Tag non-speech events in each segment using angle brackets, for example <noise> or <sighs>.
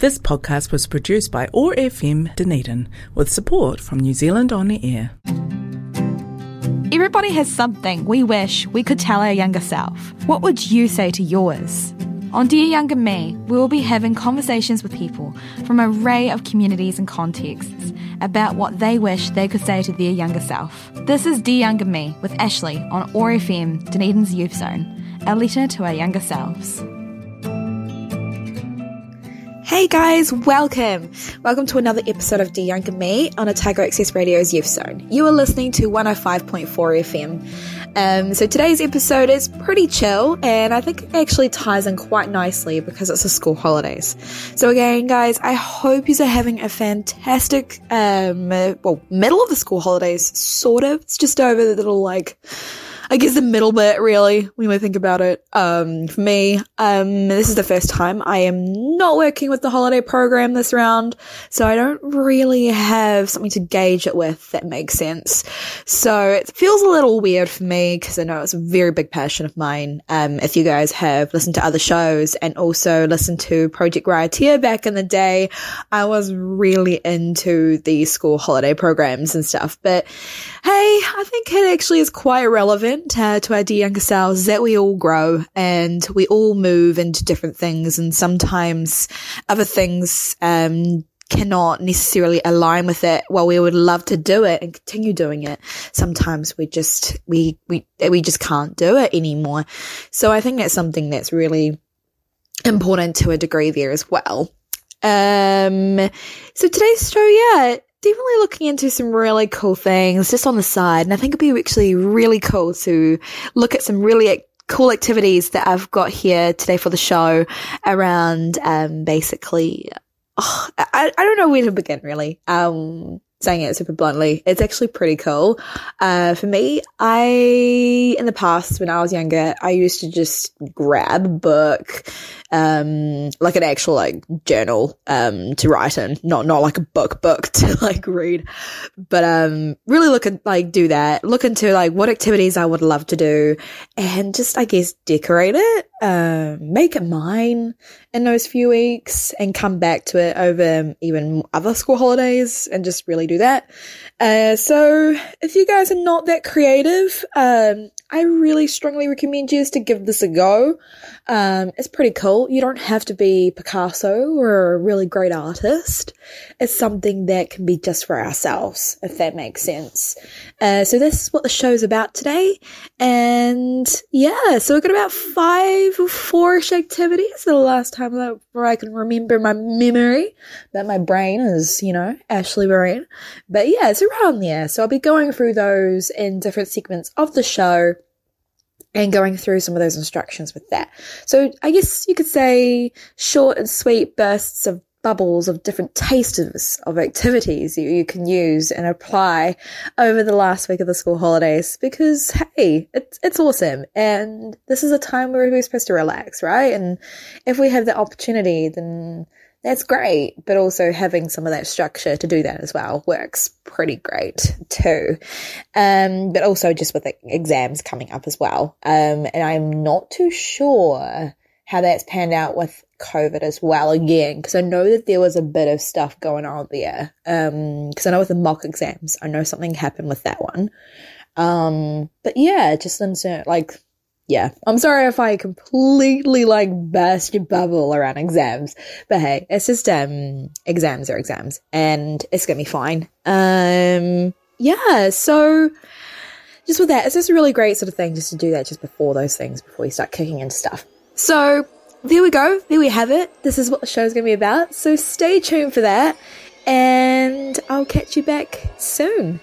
This podcast was produced by OAR FM Dunedin with support from New Zealand On the Air. Everybody has something we wish we could tell our younger self. What would you say to yours? On Dear Younger Me, we will be having conversations with people from an array of communities and contexts about what they wish they could say to their younger self. This is Dear Younger Me with Ashley on OAR FM, Dunedin's Youth Zone, a letter to our younger selves. Hey guys, welcome! Welcome to another episode of Dear Younger Me on Otago Access Radio's Youth Zone. You are listening to 105.4 FM. Um, so today's episode is pretty chill, and I think it actually ties in quite nicely because it's the school holidays. So again, guys, I hope you are having a fantastic, um, well, middle of the school holidays, sort of. It's just over the little like I guess the middle bit, really, when we think about it. Um, for me, um, this is the first time I am not working with the holiday program this round, so I don't really have something to gauge it with that makes sense. So it feels a little weird for me because I know it's a very big passion of mine. Um, if you guys have listened to other shows and also listened to Project Riotea back in the day, I was really into the school holiday programs and stuff. But hey, I think it actually is quite relevant uh, to our dear younger selves that we all grow and we all move into different things and sometimes other things um, cannot necessarily align with it. While we would love to do it and continue doing it. Sometimes we just we we we just can't do it anymore. So i think that's something that's really important to a degree there as well. Um so today's show yeah definitely looking into some really cool things just on the side. And I think it'd be actually really cool to look at some really cool activities that I've got here today for the show around, um, basically, oh, I, I don't know where to begin really. Um, saying it super bluntly, it's actually pretty cool. Uh, for me, I, in the past, when I was younger, I used to just grab book, um, like an actual like journal, um, to write in, not, not like a book book <laughs> to like read, but, um, really look at like do that, look into like what activities I would love to do and just, I guess, decorate it, um, make it mine in those few weeks and come back to it over even other school holidays and just really do that. Uh, so if you guys are not that creative, um, I really strongly recommend you to give this a go. Um, it's pretty cool. You don't have to be Picasso or a really great artist. It's something that can be just for ourselves, if that makes sense. Uh, so this is what the show's about today. And yeah, so we've got about five or four-ish activities the last time that where I can remember my memory. That my brain is, you know, Ashley Marine. But yeah, it's around there. So I'll be going through those in different segments of the show and going through some of those instructions with that. So I guess you could say short and sweet bursts of bubbles of different tasters of activities you, you can use and apply over the last week of the school holidays because hey, it's it's awesome and this is a time where we're supposed to relax, right? And if we have the opportunity then that's great. But also having some of that structure to do that as well works pretty great too. Um, but also just with the exams coming up as well. Um, and I'm not too sure how that's panned out with COVID as well again, because I know that there was a bit of stuff going on there. Um, because I know with the mock exams, I know something happened with that one. Um, but yeah, just in like yeah, I'm sorry if I completely like burst your bubble around exams, but hey, it's just um exams are exams, and it's gonna be fine. Um, yeah, so just with that, it's just a really great sort of thing just to do that just before those things, before you start kicking into stuff. So there we go, there we have it. This is what the show's gonna be about. So stay tuned for that, and I'll catch you back soon.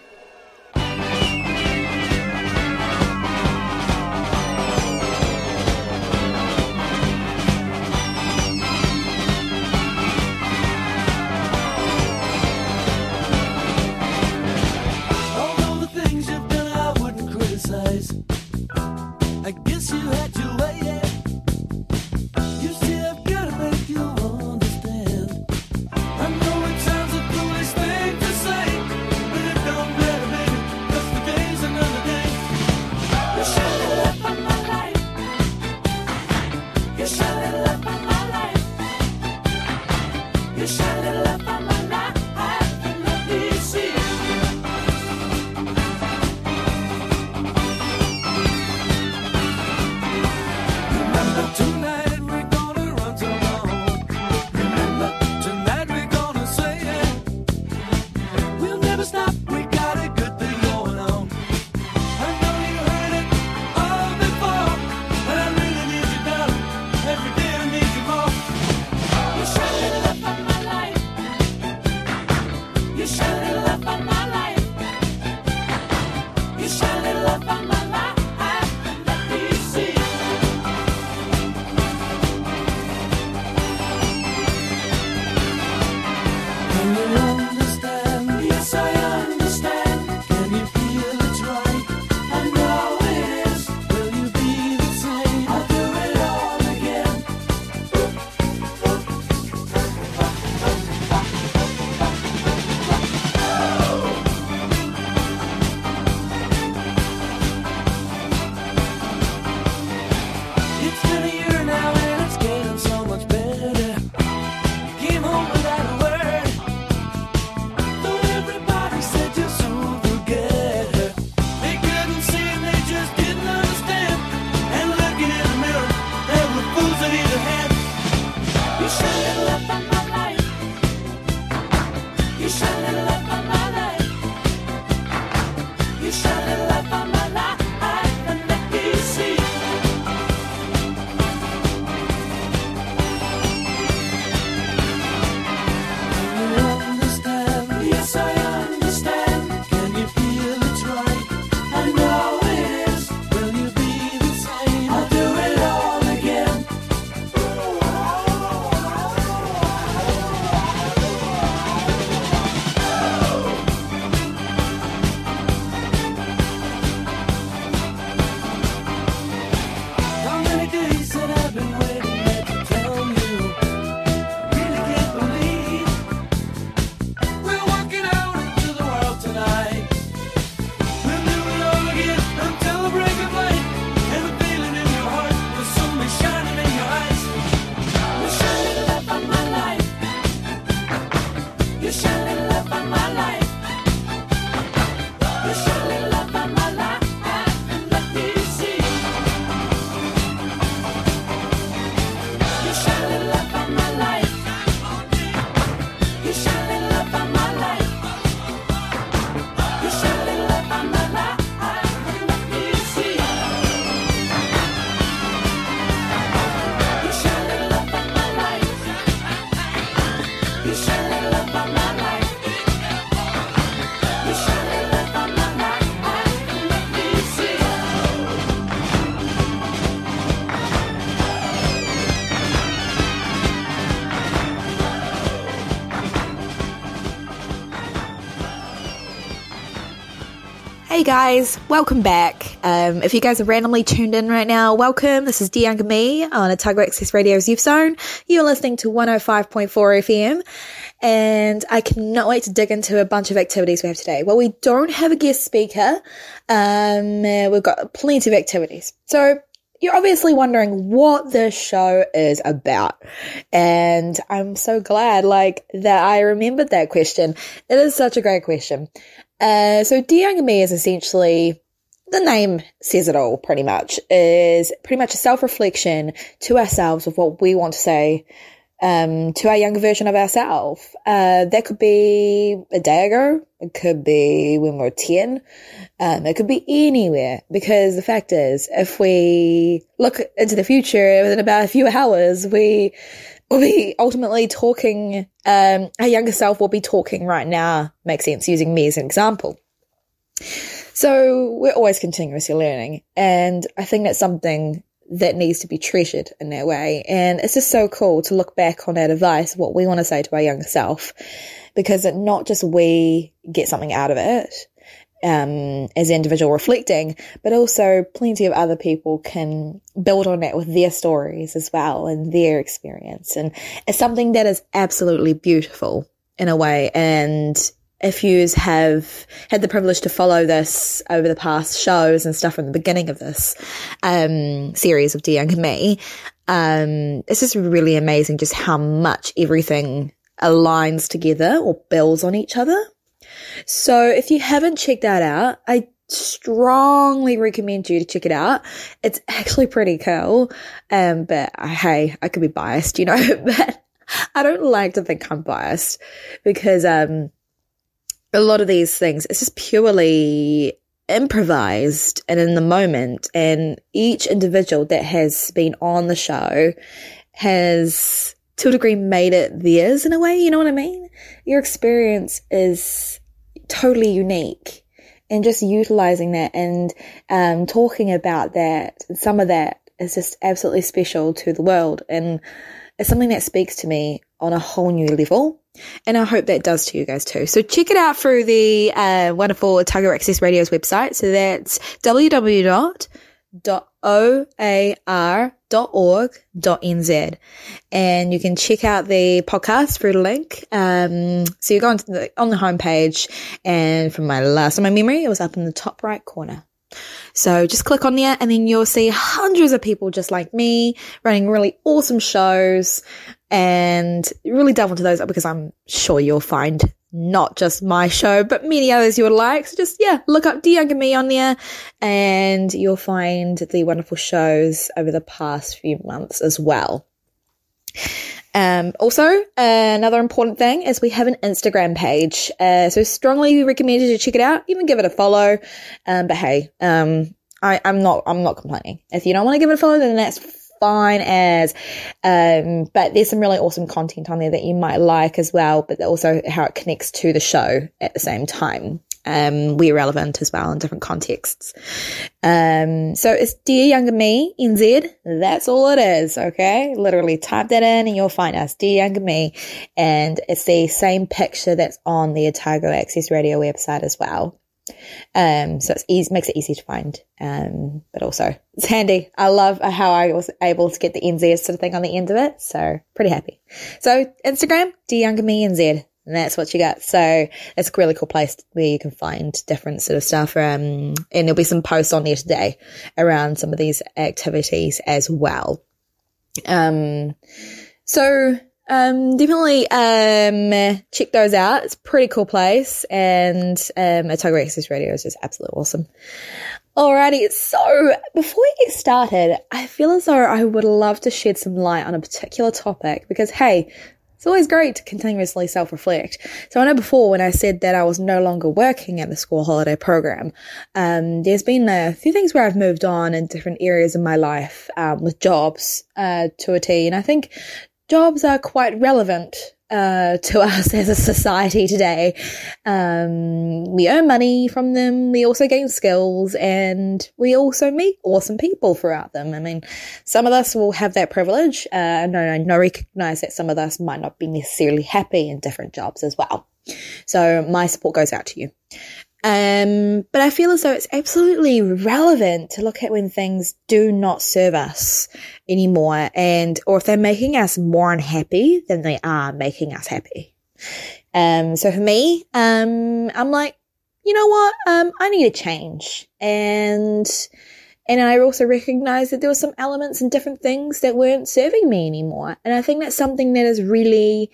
Hey guys, welcome back. Um, if you guys are randomly tuned in right now, welcome. This is Younger Me on Otago Access Radio's Youth Zone. You're listening to 105.4 FM, and I cannot wait to dig into a bunch of activities we have today. Well, we don't have a guest speaker. Um, we've got plenty of activities. So you're obviously wondering what this show is about. And I'm so glad, like, that I remembered that question. It is such a great question. Uh, so Younger Me is essentially, the name says it all pretty much, is pretty much a self-reflection to ourselves of what we want to say, um, to our younger version of ourselves. Uh, that could be a day ago. It could be when we're 10. Um, it could be anywhere because the fact is, if we look into the future within about a few hours, we will be ultimately talking, um, our younger self will be talking right now, makes sense, using me as an example. So we're always continuously learning. And I think that's something that needs to be treasured in that way. And it's just so cool to look back on that advice, what we want to say to our younger self, because it not just we get something out of it, um, as individual reflecting, but also plenty of other people can build on that with their stories as well and their experience. And it's something that is absolutely beautiful in a way. And if you have had the privilege to follow this over the past shows and stuff from the beginning of this um, series of Dear Younger Me, um, it's just really amazing just how much everything aligns together or builds on each other. So if you haven't checked that out, I strongly recommend you to check it out. It's actually pretty cool. Um, but I, hey, I could be biased, you know, <laughs> but I don't like to think I'm biased because, um, a lot of these things, it's just purely improvised and in the moment. And each individual that has been on the show has to a degree made it theirs in a way. You know what I mean? Your experience is totally unique and just utilizing that and um, talking about that, some of that is just absolutely special to the world. And it's something that speaks to me on a whole new level. And I hope that does to you guys too. So check it out through the uh, wonderful Otago Access Radio's website. So that's www.oar.org.nz. And you can check out the podcast through the link. Um, so you go on, the, on the homepage and from my last, my memory, it was up in the top right corner. So just click on there and then you'll see hundreds of people just like me running really awesome shows and really delve into those because I'm sure you'll find not just my show, but many others you would like. So just, yeah, look up Dear Younger Me on there and you'll find the wonderful shows over the past few months as well. Um, also, uh, another important thing is we have an Instagram page. Uh, so strongly recommend you check it out, even give it a follow. Um, but hey, um, I, I'm not, I'm not complaining. If you don't want to give it a follow, then that's fine as. Um, but there's some really awesome content on there that you might like as well, but also how it connects to the show at the same time um, we're relevant as well in different contexts. Um, so it's Dear Younger Me, NZ. That's all it is. Okay. Literally type that in and you'll find us, Dear Younger Me. And it's the same picture that's on the Otago Access Radio website as well. Um, so it's easy, makes it easy to find. Um, but also it's handy. I love how I was able to get the NZ sort of thing on the end of it. So pretty happy. So Instagram, Dear Younger Me, NZ and that's what you got. So it's a really cool place where you can find different sort of stuff. Um, and there'll be some posts on there today around some of these activities as well. Um, so, um, definitely, um, check those out. It's a pretty cool place and, um, Otago Access Radio is just absolutely awesome. Alrighty, so before we get started, I feel as though I would love to shed some light on a particular topic because hey, it's always great to continuously self reflect. So I know before when I said that I was no longer working at the school holiday program, um, there's been a few things where I've moved on in different areas of my life um, with jobs uh, to a T. And I think jobs are quite relevant uh, to <laughs> us as a society today. Um, we earn money from them. We also gain skills and we also meet awesome people throughout them. I mean, some of us will have that privilege. Uh, and I know recognize that some of us might not be necessarily happy in different jobs as well. So my support goes out to you. Um, but I feel as though it's absolutely relevant to look at when things do not serve us anymore and, or if they're making us more unhappy than they are making us happy. Um, so for me, um, I'm like, you know what? Um, I need a change. And, and I also recognize that there were some elements and different things that weren't serving me anymore. And I think that's something that is really,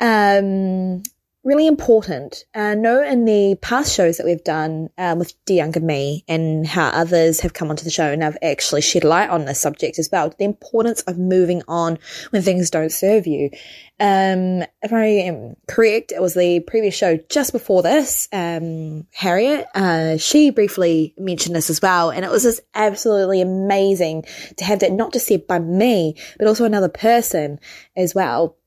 um, really important. Uh, know in the past shows that we've done um, with Dear Younger Me and how others have come onto the show and have actually shed light on this subject as well, the importance of moving on when things don't serve you. Um, if I am correct, it was the previous show just before this, um, Harriet, uh, she briefly mentioned this as well. And it was just absolutely amazing to have that not just said by me, but also another person as well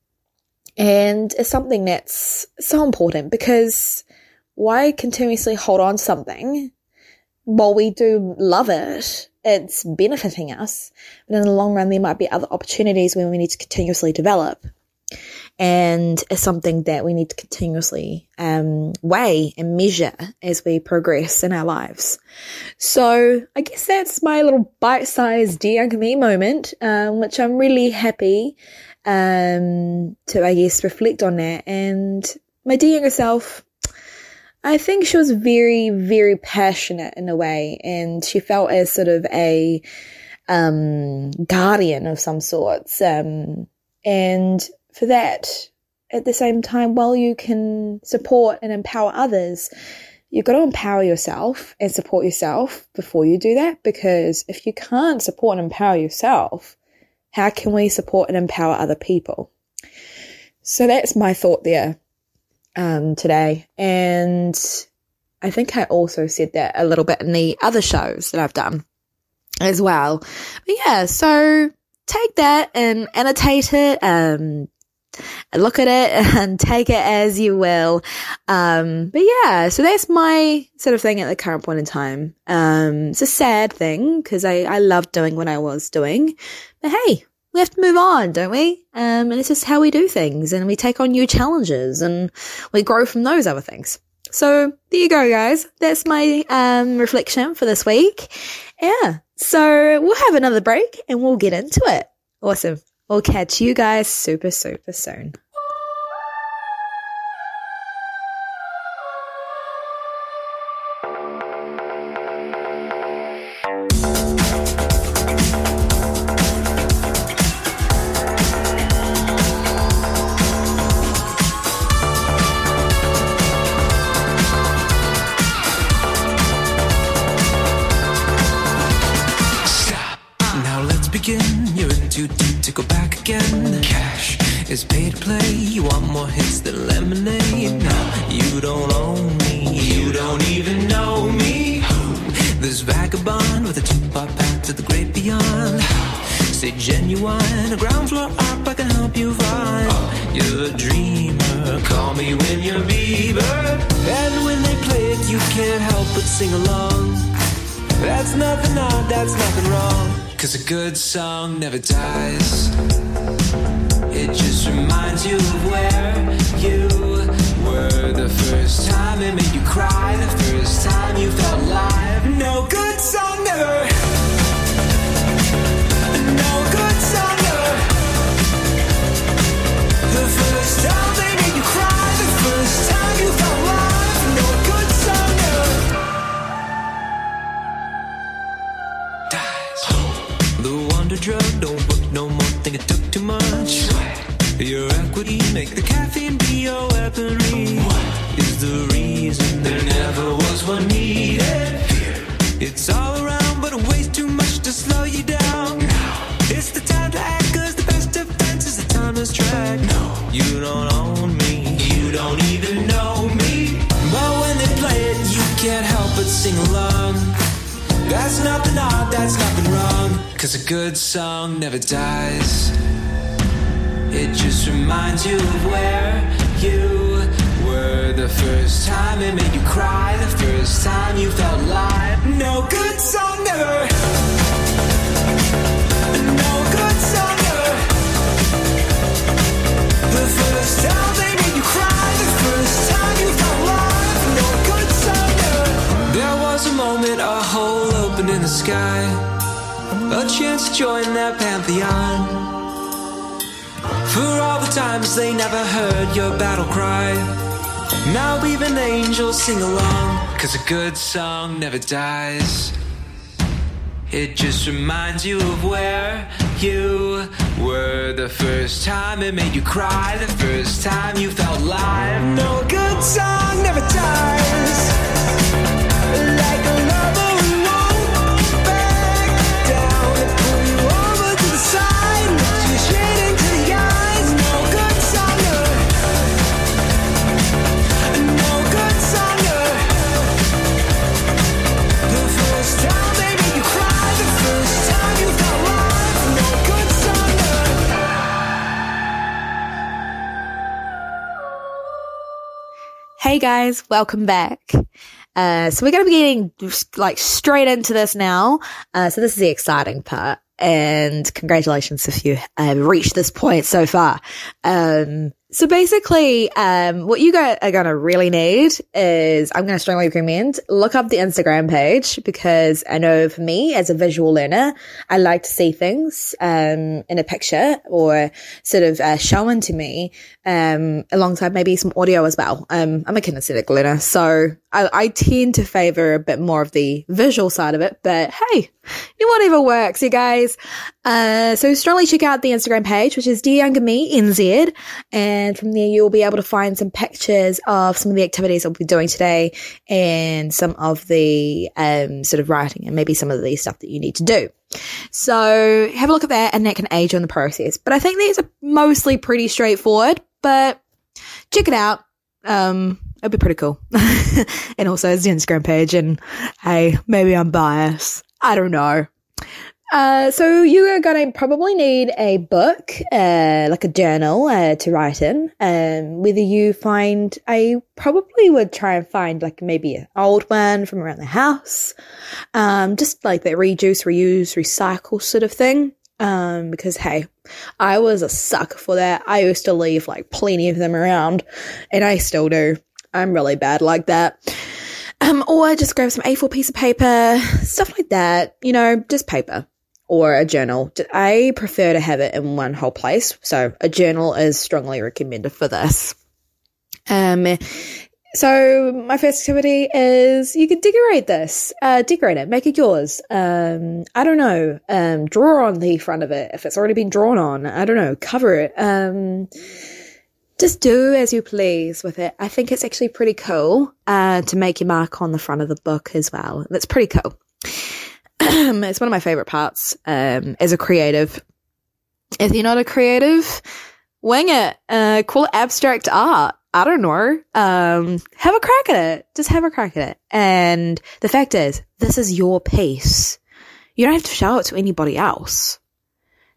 and it's something that's so important because why continuously hold on something while we do love it? It's benefiting us, but in the long run, there might be other opportunities where we need to continuously develop. And it's something that we need to continuously um, weigh and measure as we progress in our lives. So I guess that's my little bite-sized dear me moment, um, which I'm really happy um, to, I guess, reflect on that. And my dear younger self, I think she was very, very passionate in a way, and she felt as sort of a um, guardian of some sorts. Um, and for that, at the same time, while you can support and empower others, you've got to empower yourself and support yourself before you do that. Because if you can't support and empower yourself, how can we support and empower other people? So that's my thought there um, today. And I think I also said that a little bit in the other shows that I've done as well. But yeah, so take that and annotate it, um, look at it <laughs> and take it as you will. Um, but yeah, so that's my sort of thing at the current point in time. Um, it's a sad thing because I, I love doing what I was doing, but hey, we have to move on, don't we? Um, and it's just how we do things and we take on new challenges and we grow from those other things. So there you go, guys. That's my, um, reflection for this week. Yeah. So we'll have another break and we'll get into it. Awesome. We'll catch you guys super, super soon. Good song never dies. It just reminds you of where you were the first time it made you cry, the first time you felt alive. No good song never. No good song never. The first time drug don't work no more. Think it took too much. Your equity make the caffeine a good song never dies. It just reminds you of where you were the first time it made you cry, the first time you felt alive. No good song never. No good song ever. The first time they made you cry, the first time you felt alive. No good song ever. There was a moment, a hole opened in the sky, a chance to join their pantheon. For all the times they never heard your battle cry. Now even angels sing along, cause a good song never dies. It just reminds you of where you were the first time it made you cry, the first time you felt alive. No good song never dies. Like Hey guys, welcome back. Uh, so we're going to be getting like straight into this now. Uh, so this is the exciting part. And congratulations if you have reached this point so far. Um, so basically, um, what you guys are going to really need is I'm going to strongly recommend look up the Instagram page because I know for me as a visual learner, I like to see things, um, in a picture or sort of, uh, shown to me, um, alongside maybe some audio as well. Um, I'm a kinesthetic learner, so I, I tend to favor a bit more of the visual side of it, but hey, whatever works, you guys. Uh, so strongly check out the Instagram page, which is Dear Younger Me NZ. And from there, you'll be able to find some pictures of some of the activities I'll be doing today and some of the, um, sort of writing and maybe some of the stuff that you need to do. So have a look at that and that can aid you in the process. But I think these are mostly pretty straightforward, but check it out. Um, it'll be pretty cool. <laughs> and also it's the Instagram page and hey, maybe I'm biased. I don't know. Uh, so you are going to probably need a book, uh, like a journal, uh, to write in. Um, whether you find, I probably would try and find like maybe an old one from around the house. Um, just like that reduce, reuse, recycle sort of thing. Um, because hey, I was a sucker for that. I used to leave like plenty of them around and I still do. I'm really bad like that. Um, or just grab some A4 piece of paper, stuff like that, you know, just paper or a journal. I prefer to have it in one whole place. So a journal is strongly recommended for this. Um, so my first activity is you can decorate this, uh, decorate it, make it yours. Um, I don't know, um, draw on the front of it if it's already been drawn on. I don't know, cover it. Um, just do as you please with it. I think it's actually pretty cool, uh, to make your mark on the front of the book as well. That's pretty cool. <clears throat> it's one of my favorite parts, um, as a creative. If you're not a creative, wing it, uh, call it abstract art. I don't know. Um, have a crack at it. Just have a crack at it. And the fact is, this is your piece. You don't have to show it to anybody else.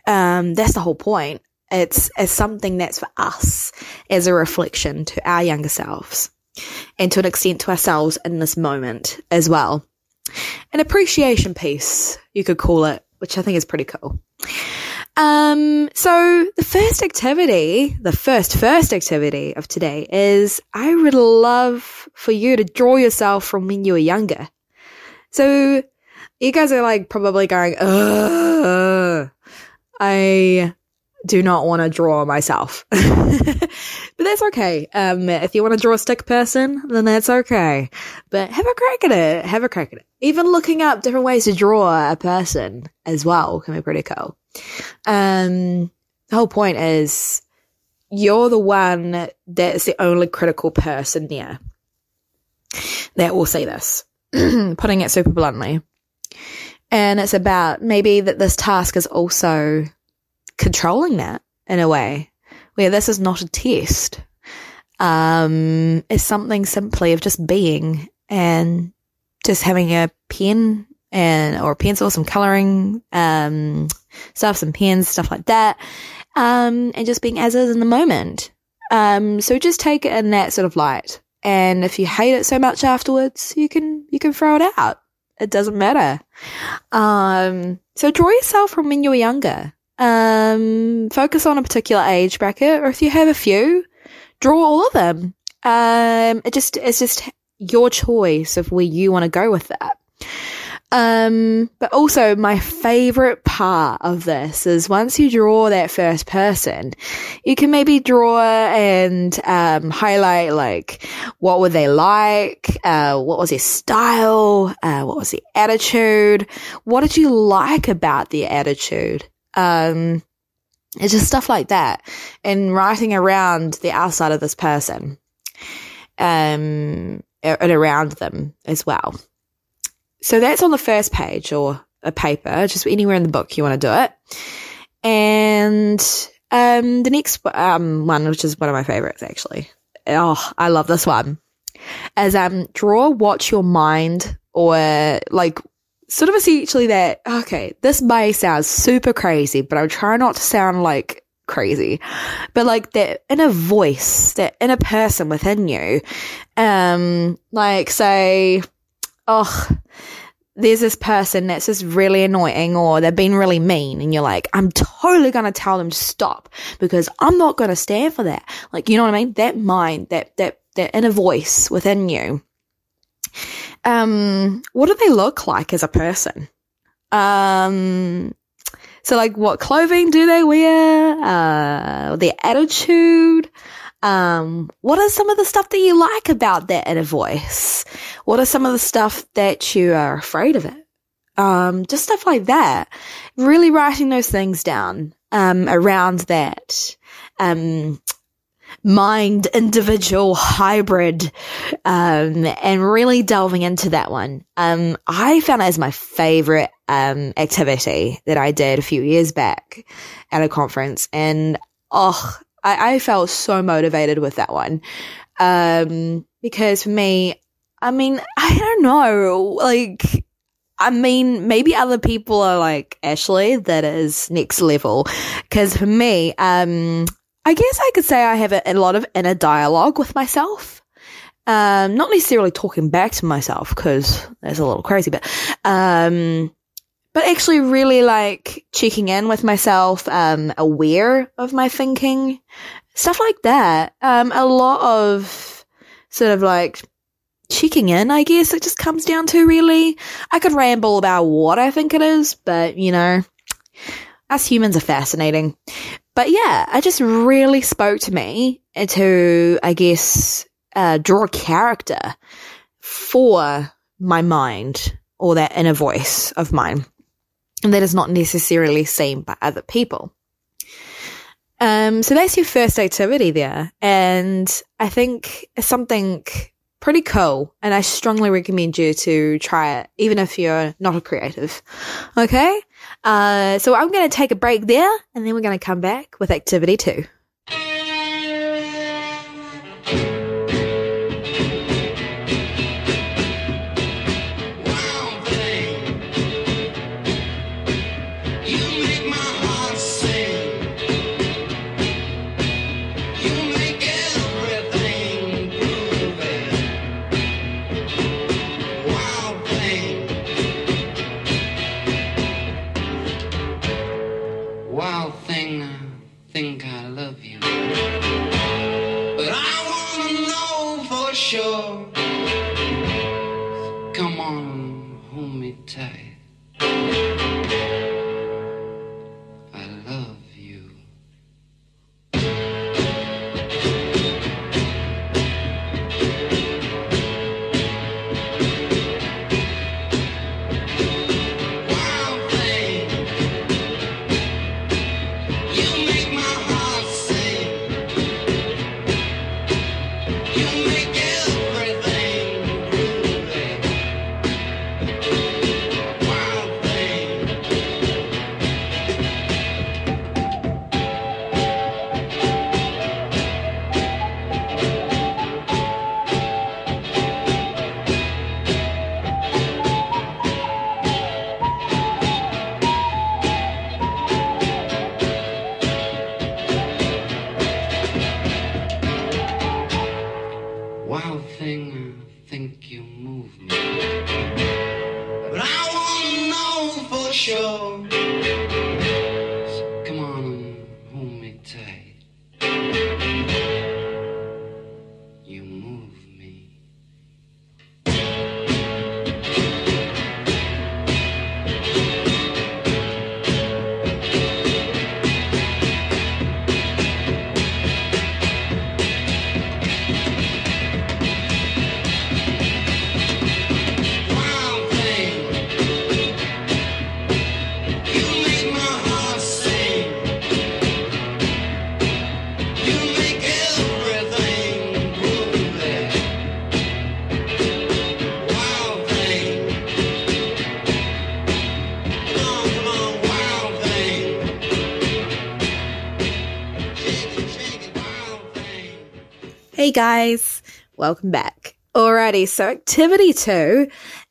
Um, that's the whole point. It's, it's something that's for us as a reflection to our younger selves and to an extent to ourselves in this moment as well. An appreciation piece, you could call it, which I think is pretty cool. Um, so the first activity, the first, first activity of today is I would love for you to draw yourself from when you were younger. So you guys are like probably going, Ugh, I do not want to draw myself. <laughs> but that's okay. Um, if you want to draw a stick person, then that's okay. But have a crack at it. Have a crack at it. Even looking up different ways to draw a person as well can be pretty cool. Um, the whole point is you're the one that's the only critical person there that will see this, <clears throat> putting it super bluntly. And it's about maybe that this task is also controlling that in a way where this is not a test. Um, it's something simply of just being and just having a pen and or a pencil, some coloring, um, stuff, some pens, stuff like that. um, and just being as is in the moment. Um, so just take it in that sort of light. And if you hate it so much afterwards, you can you can throw it out. It doesn't matter. Um, so draw yourself from when you were younger. Um, focus on a particular age bracket, or if you have a few, draw all of them. Um, it just it's just your choice of where you want to go with that. Um, but also my favorite part of this is once you draw that first person, you can maybe draw and, um, highlight like, what were they like? Uh, what was their style? Uh, what was the attitude? What did you like about their attitude? Um, it's just stuff like that and writing around the outside of this person, um, and around them as well. So that's on the first page or a paper, just anywhere in the book you want to do it. And um, the next um, one, which is one of my favorites actually. Oh, I love this one. As um, draw watch your mind or like sort of essentially that, okay, this may sound super crazy, but I'm trying not to sound like crazy, but like that inner voice, that inner person within you. Um, like say, oh, there's this person that's just really annoying or they've been really mean and you're like, I'm totally going to tell them to stop because I'm not going to stand for that. Like, you know what I mean? That mind, that, that, that inner voice within you. Um, what do they look like as a person? Um, so like what clothing do they wear? Uh, their attitude? Um, what are some of the stuff that you like about that inner voice? What are some of the stuff that you are afraid of it? Um, just stuff like that. Really writing those things down, um, around that, um, mind individual hybrid, um, and really delving into that one. Um, I found it as my favorite, um, activity that I did a few years back at a conference and, oh, I, I felt so motivated with that one. Um, because for me, I mean, I don't know, like, I mean, maybe other people are like, Ashley, that is next level. Cause for me, um, I guess I could say I have a, a lot of inner dialogue with myself. Um, not necessarily talking back to myself because that's a little crazy, but, um, but actually really like checking in with myself, um, aware of my thinking, stuff like that. Um, a lot of sort of like checking in, I guess it just comes down to really. I could ramble about what I think it is, but you know, us humans are fascinating. But yeah, it just really spoke to me to, I guess, uh, draw a character for my mind or that inner voice of mine and that is not necessarily seen by other people. Um, so that's your first activity there. And I think something pretty cool. And I strongly recommend you to try it, even if you're not a creative. Okay. Uh, so I'm going to take a break there and then we're going to come back with activity two. Hey guys, welcome back. Alrighty, so activity two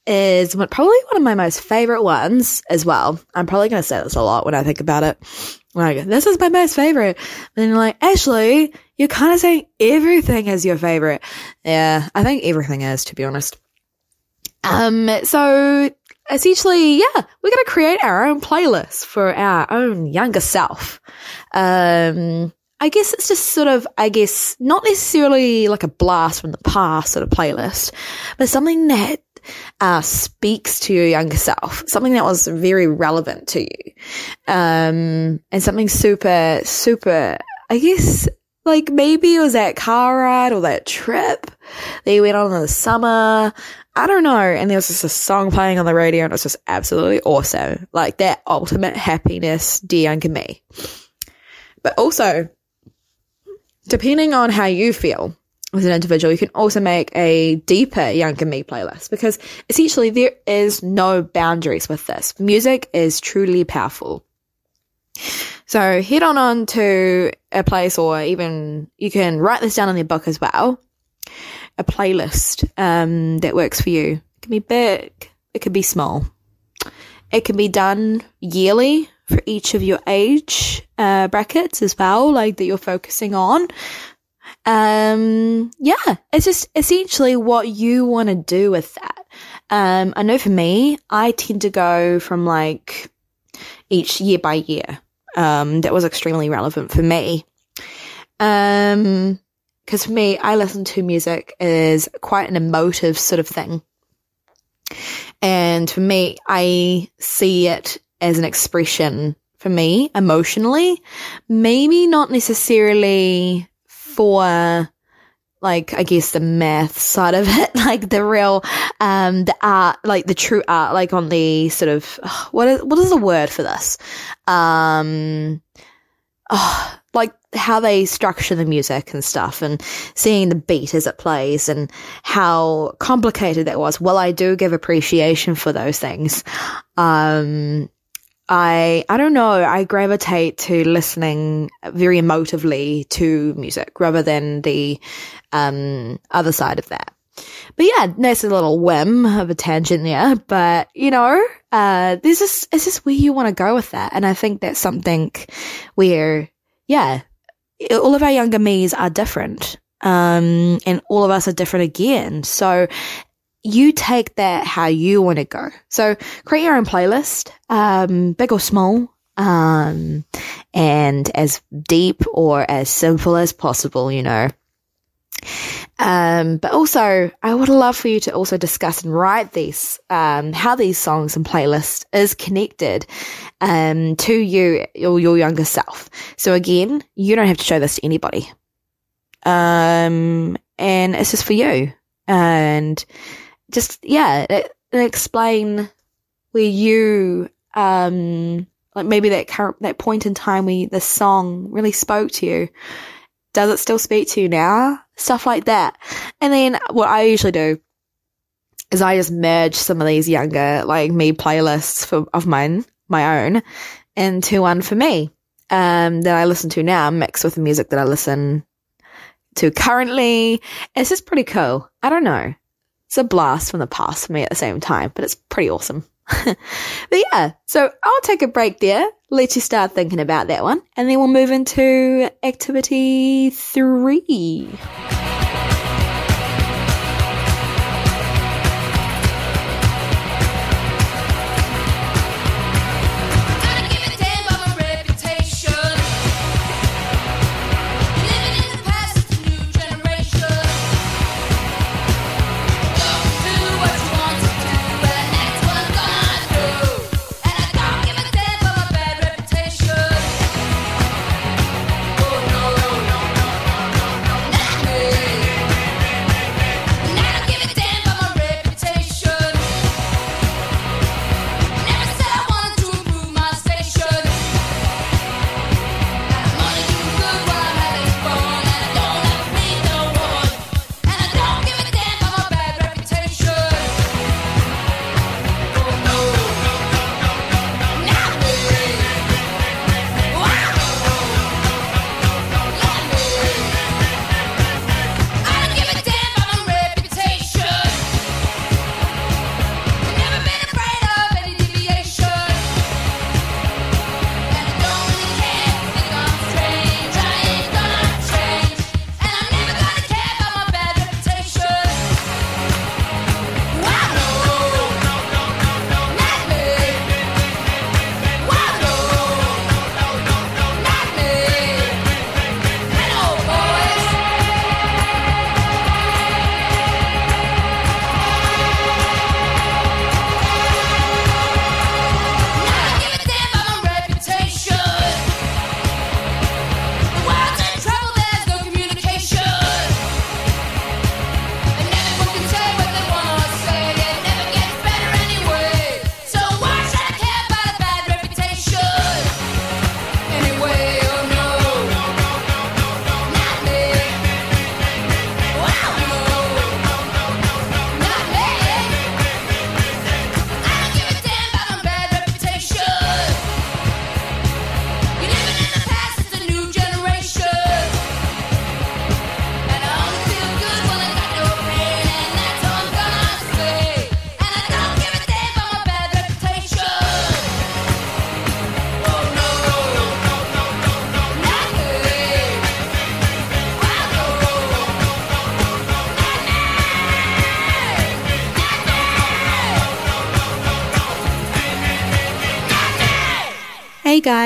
is probably one of my most favorite ones as well. I'm probably going to say this a lot when I think about it. Like, this is my most favorite. And you're like, actually, you're kind of saying everything is your favorite. Yeah, I think everything is, to be honest. Um, so essentially, yeah, we're going to create our own playlist for our own younger self. Um, I guess it's just sort of, I guess, not necessarily like a blast from the past sort of playlist, but something that uh, speaks to your younger self, something that was very relevant to you, um, and something super, super, I guess, like maybe it was that car ride or that trip that you went on in the summer. I don't know. And there was just a song playing on the radio and it was just absolutely awesome. Like that ultimate happiness, dear younger me. But also, depending on how you feel as an individual, you can also make a deeper younger me playlist because essentially there is no boundaries with this. Music is truly powerful. So head on on to a place or even you can write this down in your book as well. A playlist um, that works for you. It can be big, it can be small. It can be done yearly for each of your age uh, brackets as well, like that you're focusing on. Um, yeah, it's just essentially what you want to do with that. Um, I know for me, I tend to go from like each year by year. Um, that was extremely relevant for me. Um, cause for me, I listen to music is quite an emotive sort of thing. And for me, I see it as an expression for me emotionally. Maybe not necessarily for like I guess the math side of <laughs> it, like the real um the art, like the true art, like on the sort of <sighs> what is what is the word for this? Um oh, <sighs> like how they structure the music and stuff and seeing the beat as it plays and how complicated that was. Well, I do give appreciation for those things. Um I I don't know, I gravitate to listening very emotively to music rather than the um other side of that. But yeah, a little whim of a tangent there, but you know, uh this is it's just where you want to go with that. And I think that's something where yeah, all of our younger me's are different. Um and all of us are different again. So you take that how you want to go. So create your own playlist, um, big or small, um, and as deep or as simple as possible, you know. Um, but also, I would love for you to also discuss and write these, um, how these songs and playlists is connected, um, to you or your younger self. So again, you don't have to show this to anybody. Um, and it's just for you. And just, yeah, it, it explain where you, um, like maybe that current, that point in time where the song really spoke to you. Does it still speak to you now? Stuff like that. And then what I usually do is I just merge some of these younger, like me playlists for, of mine, my own, into one for me, um, that I listen to now, mixed with the music that I listen to currently. It's just pretty cool. I don't know. It's a blast from the past for me at the same time, but it's pretty awesome. <laughs> but yeah, so I'll take a break there, let you start thinking about that one, and then we'll move into activity three.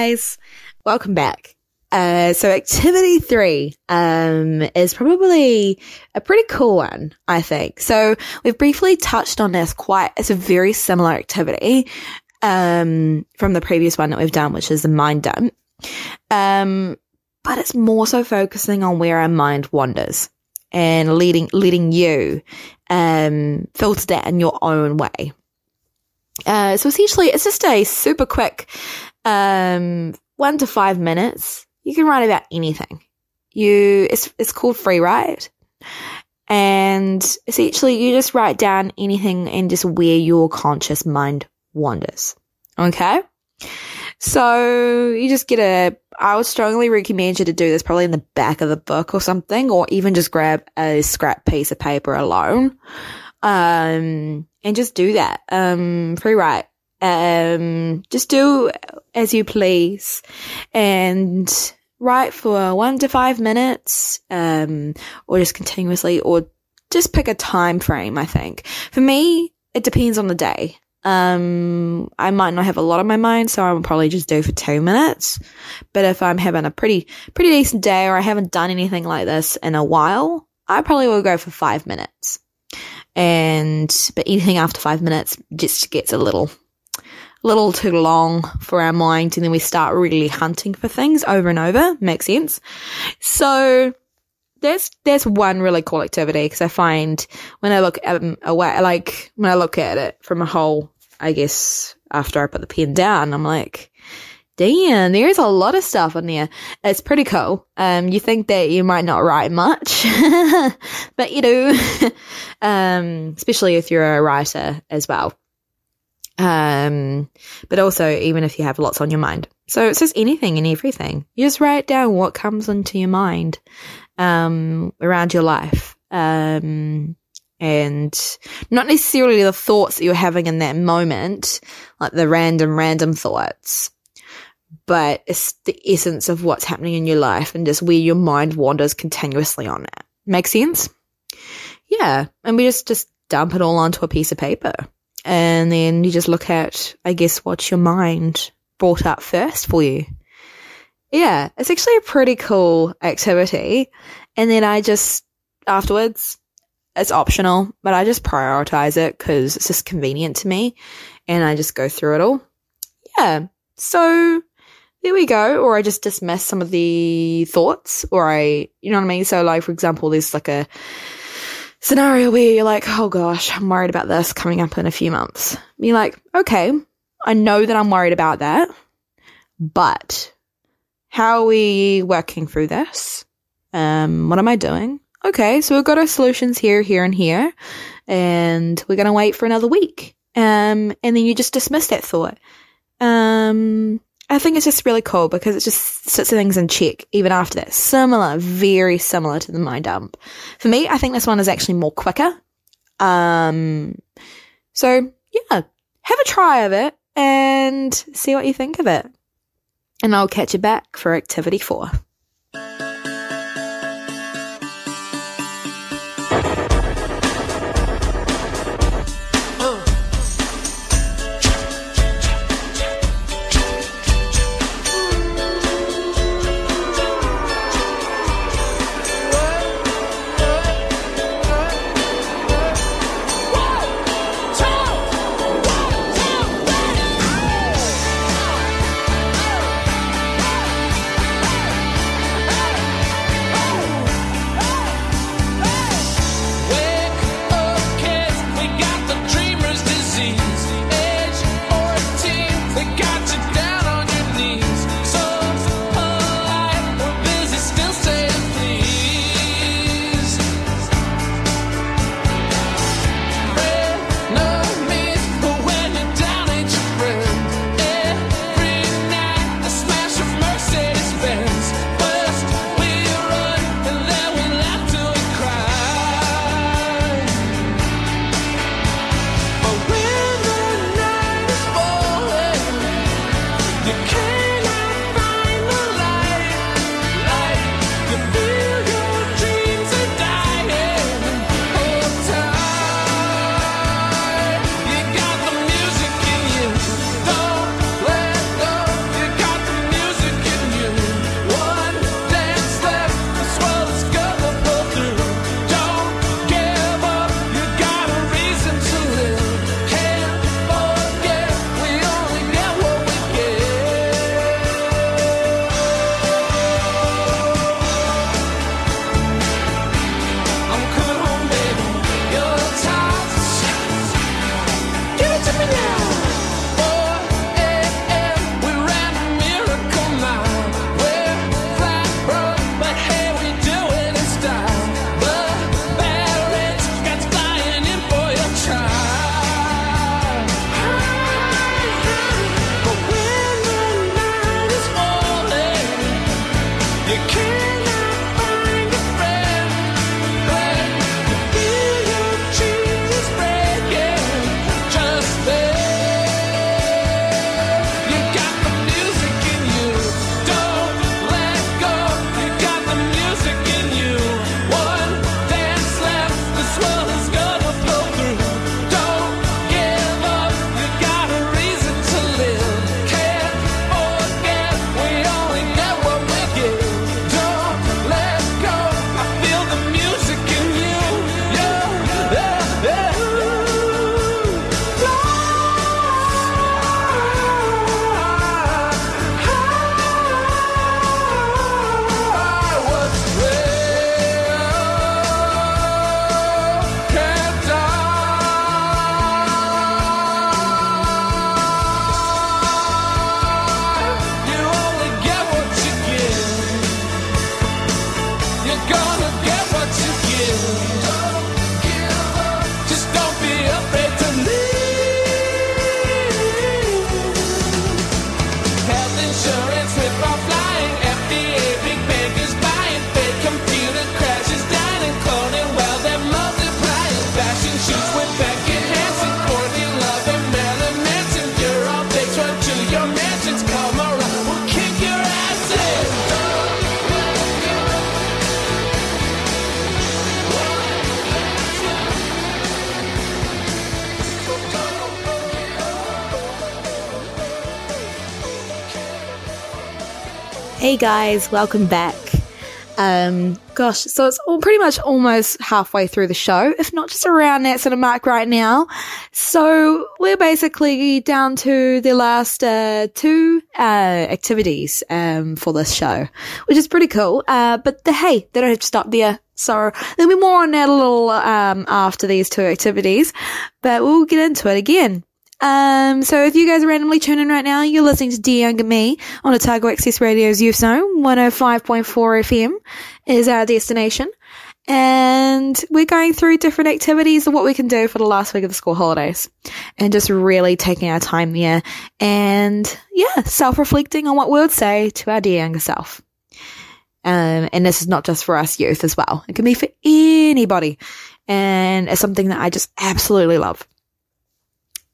Guys, welcome back. Uh, so activity three, um, is probably a pretty cool one, I think. So we've briefly touched on this quite, it's a very similar activity, um, from the previous one that we've done, which is the mind dump. Um, but it's more so focusing on where our mind wanders and leading, letting you, um, filter that in your own way. Uh, so essentially it's just a super quick, um, one to five minutes. You can write about anything. You, it's, it's called free write. And essentially you just write down anything and just where your conscious mind wanders. Okay. So you just get a, I would strongly recommend you to do this probably in the back of the book or something, or even just grab a scrap piece of paper alone. Um, and just do that. Um, free write. Um, just do as you please and write for one to five minutes, um, or just continuously, or just pick a time frame, I think. For me, it depends on the day. Um, I might not have a lot on my mind, so I will probably just do for two minutes. But if I'm having a pretty, pretty decent day or I haven't done anything like this in a while, I probably will go for five minutes. And, but anything after five minutes just gets a little, little too long for our mind. And then we start really hunting for things over and over. Makes sense. So, that's that's one really cool activity because I find when I look at um, away, like when I look at it from a whole I guess after I put the pen down, I'm like, damn, there's a lot of stuff in there. It's pretty cool. Um, you think that you might not write much, <laughs> but you do, <laughs> um, especially if you're a writer as well. Um, but also even if you have lots on your mind. So it's just anything and everything. You just write down what comes into your mind, um, around your life. Um, and not necessarily the thoughts that you're having in that moment, like the random, random thoughts, but it's the essence of what's happening in your life and just where your mind wanders continuously on it. Make sense? Yeah. And we just, just dump it all onto a piece of paper. And then you just look at, I guess, what your mind brought up first for you. Yeah. It's actually a pretty cool activity. And then I just, afterwards, it's optional, but I just prioritize it because it's just convenient to me and I just go through it all. Yeah. So there we go. Or I just dismiss some of the thoughts or I, you know what I mean? So like, for example, there's like a scenario where you're like, oh gosh, I'm worried about this coming up in a few months. Be like, okay, I know that I'm worried about that, but how are we working through this? Um, what am I doing? okay, so we've got our solutions here, here, and here, and we're going to wait for another week. Um, and then you just dismiss that thought. Um, I think it's just really cool because it just sets things in check even after that. Similar, very similar to the mind dump. For me, I think this one is actually more quicker. Um, so yeah, have a try of it and see what you think of it. And I'll catch you back for activity four. Guys, welcome back. Um, gosh, so it's all pretty much almost halfway through the show, if not just around that sort of mark right now. So we're basically down to the last uh, two uh, activities um, for this show, which is pretty cool. Uh, but the, hey, they don't have to stop there. So there'll be more on that a little um, after these two activities, but we'll get into it again. Um, so if you guys are randomly tuning in right now, you're listening to Dear Younger Me on Otago Access Radio's Youth Zone. 105.4 FM is our destination. And we're going through different activities of what we can do for the last week of the school holidays and just really taking our time there and yeah, self-reflecting on what we would say to our dear younger self. Um, and this is not just for us youth as well. It can be for anybody. And it's something that I just absolutely love.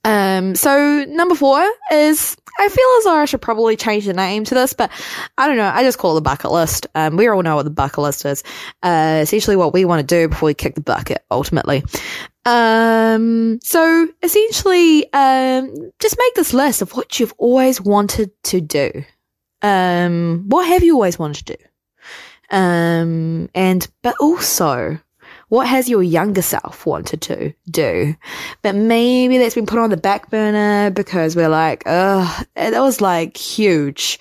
Um, so number four is, I feel as though I should probably change the name to this, but I don't know. I just call it the bucket list. Um, we all know what the bucket list is. Uh, essentially what we want to do before we kick the bucket, ultimately. Um, so essentially, um, just make this list of what you've always wanted to do. Um, what have you always wanted to do? Um, and, but also, what has your younger self wanted to do? But maybe that's been put on the back burner because we're like, ugh, that was like huge.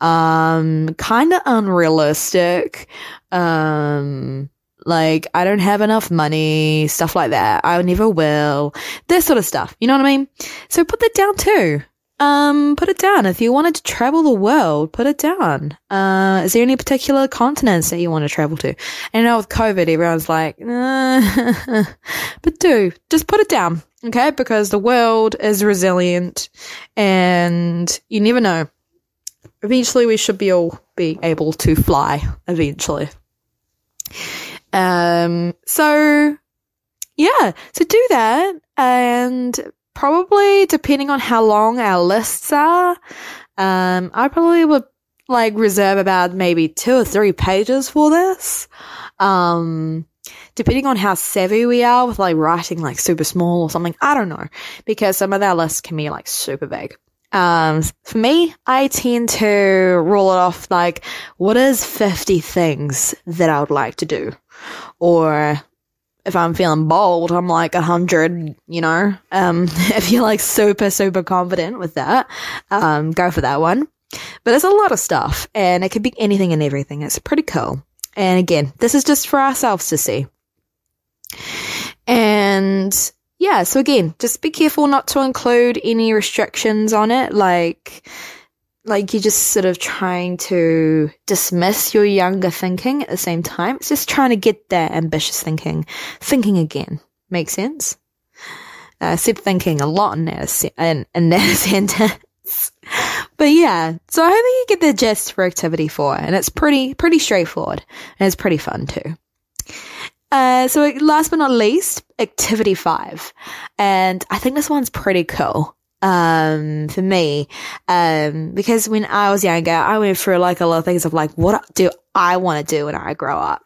Um, kind of unrealistic. Um, like, I don't have enough money, stuff like that. I never will. This sort of stuff. You know what I mean? So put that down too. Um, put it down. If you wanted to travel the world, put it down. Uh, is there any particular continents that you want to travel to? And now with COVID, everyone's like, uh, <laughs> but do, just put it down. Okay. Because the world is resilient and you never know. Eventually we should be all be able to fly eventually. Um, so yeah, so do that and probably depending on how long our lists are, um, I probably would like reserve about maybe two or three pages for this. Um, depending on how savvy we are with like writing like super small or something, I don't know, because some of our lists can be like super big. Um, for me, I tend to roll it off like, what is 50 things that I would like to do? Or if I'm feeling bold, I'm like a hundred, you know. Um, <laughs> if you're like super, super confident with that, um, go for that one. But there's a lot of stuff and it could be anything and everything. It's pretty cool. And again, this is just for ourselves to see. And yeah, so again, just be careful not to include any restrictions on it. Like, like you're just sort of trying to dismiss your younger thinking at the same time. It's just trying to get that ambitious thinking, thinking again. Make sense? Uh, said thinking a lot in that, in, in that <laughs> sentence. But yeah, so I hope you get the gist for activity four, and it's pretty, pretty straightforward, and it's pretty fun too. Uh, so last but not least, activity five. And I think this one's pretty cool um, for me, um, because when I was younger, I went through like a lot of things of like, what do I want to do when I grow up?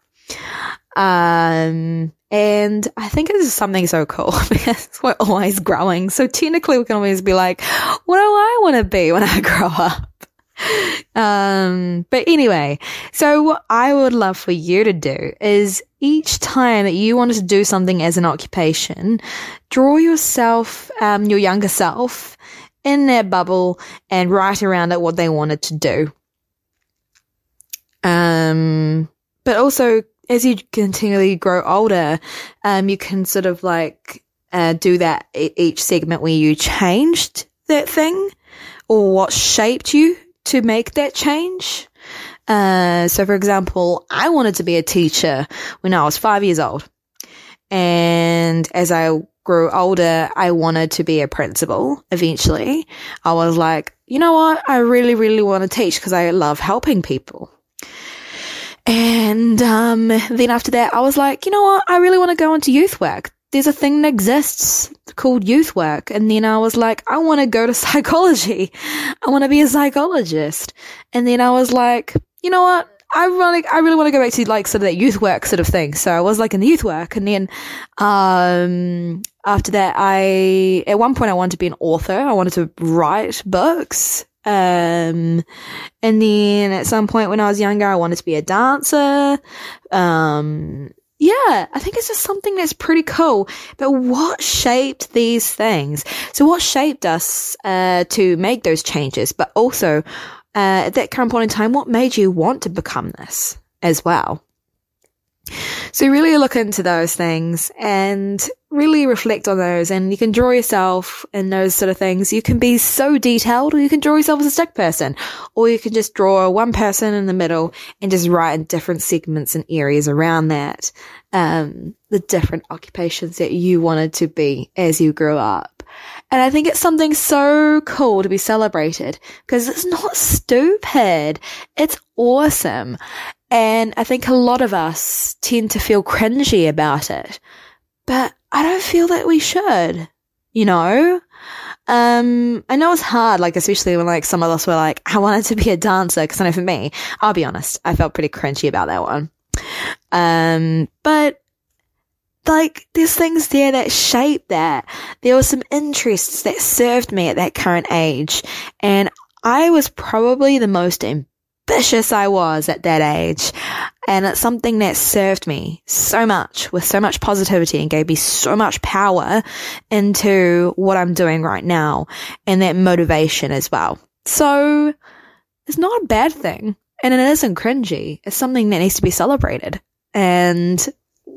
Um, and I think it is something so cool <laughs> because we're always growing. So technically we can always be like, what do I want to be when I <laughs> grow up? Um, but anyway, so what I would love for you to do is each time that you wanted to do something as an occupation, draw yourself, um, your younger self in their bubble and write around it what they wanted to do. Um, but also as you continually grow older, um, you can sort of like, uh, do that each segment where you changed that thing or what shaped you to make that change. Uh, so for example, I wanted to be a teacher when I was five years old. And as I grew older, I wanted to be a principal eventually. I was like, you know what? I really, really want to teach because I love helping people. And um, then after that, I was like, you know what? I really want to go into youth work. There's a thing that exists called youth work. And then I was like, I want to go to <laughs> psychology. I want to be a psychologist. And then I was like, you know what? I really, I really want to go back to like sort of that youth work sort of thing. So I was like in the youth work, and then um, after that, I at one point I wanted to be an author. I wanted to write books, Um, and then at some point when I was younger, I wanted to be a dancer. Um, yeah, I think it's just something that's pretty cool. But what shaped these things? So what shaped us, uh, to make those changes? But also, uh, at that current point in time, what made you want to become this as well? So really look into those things and really reflect on those and you can draw yourself in those sort of things. You can be so detailed or you can draw yourself as a stick person or you can just draw one person in the middle and just write in different segments and areas around that. Um, the different occupations that you wanted to be as you grew up. And I think it's something so cool to be celebrated because it's not stupid. It's awesome. And I think a lot of us tend to feel cringy about it, but I don't feel that we should, you know? Um, I know it's hard, like, especially when like some of us were like, I wanted to be a dancer. Cause I know for me, I'll be honest, I felt pretty cringy about that one. Um, but like there's things there that shape that. There were some interests that served me at that current age. And I was probably the most ambitious I was at that age. And it's something that served me so much with so much positivity and gave me so much power into what I'm doing right now and that motivation as well. So it's not a bad thing and it isn't cringy. It's something that needs to be celebrated. And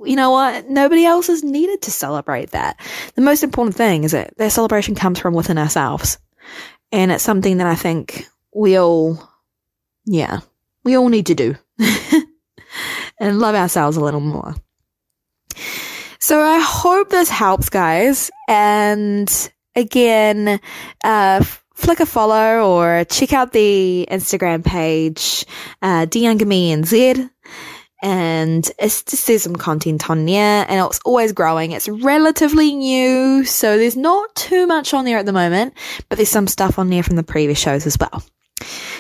you know what? Nobody else is needed to celebrate that. The most important thing is that that celebration comes from within ourselves. And it's something that I think we all, yeah, we all need to do <laughs> and love ourselves a little more. So I hope this helps guys. And again, uh, flick a follow or check out the Instagram page, uh, DYoungerMeNZ and it's just there's some content on there and it's always growing. It's relatively new, so there's not too much on there at the moment, but there's some stuff on there from the previous shows as well.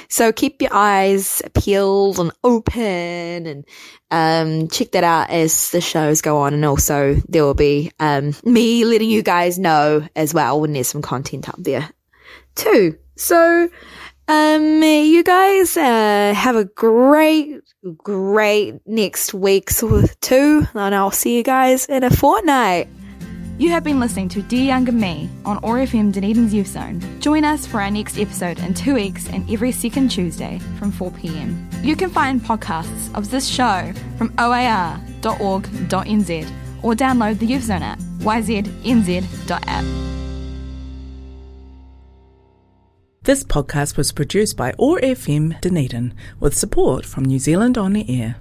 So keep your eyes peeled and open and um, check that out as the shows go on and also there will be um, me letting you guys know as well when there's some content up there too. So um, you guys uh, have a great, great next week or two, and I'll see you guys in a fortnight. You have been listening to Dear Younger Me on OAR FM Dunedin's Youth Zone. Join us for our next episode in two weeks and every second Tuesday from 4pm. You can find podcasts of this show from oar.org.nz or download the Youth Zone app, yznz.app. This podcast was produced by OAR FM Dunedin with support from New Zealand On the Air.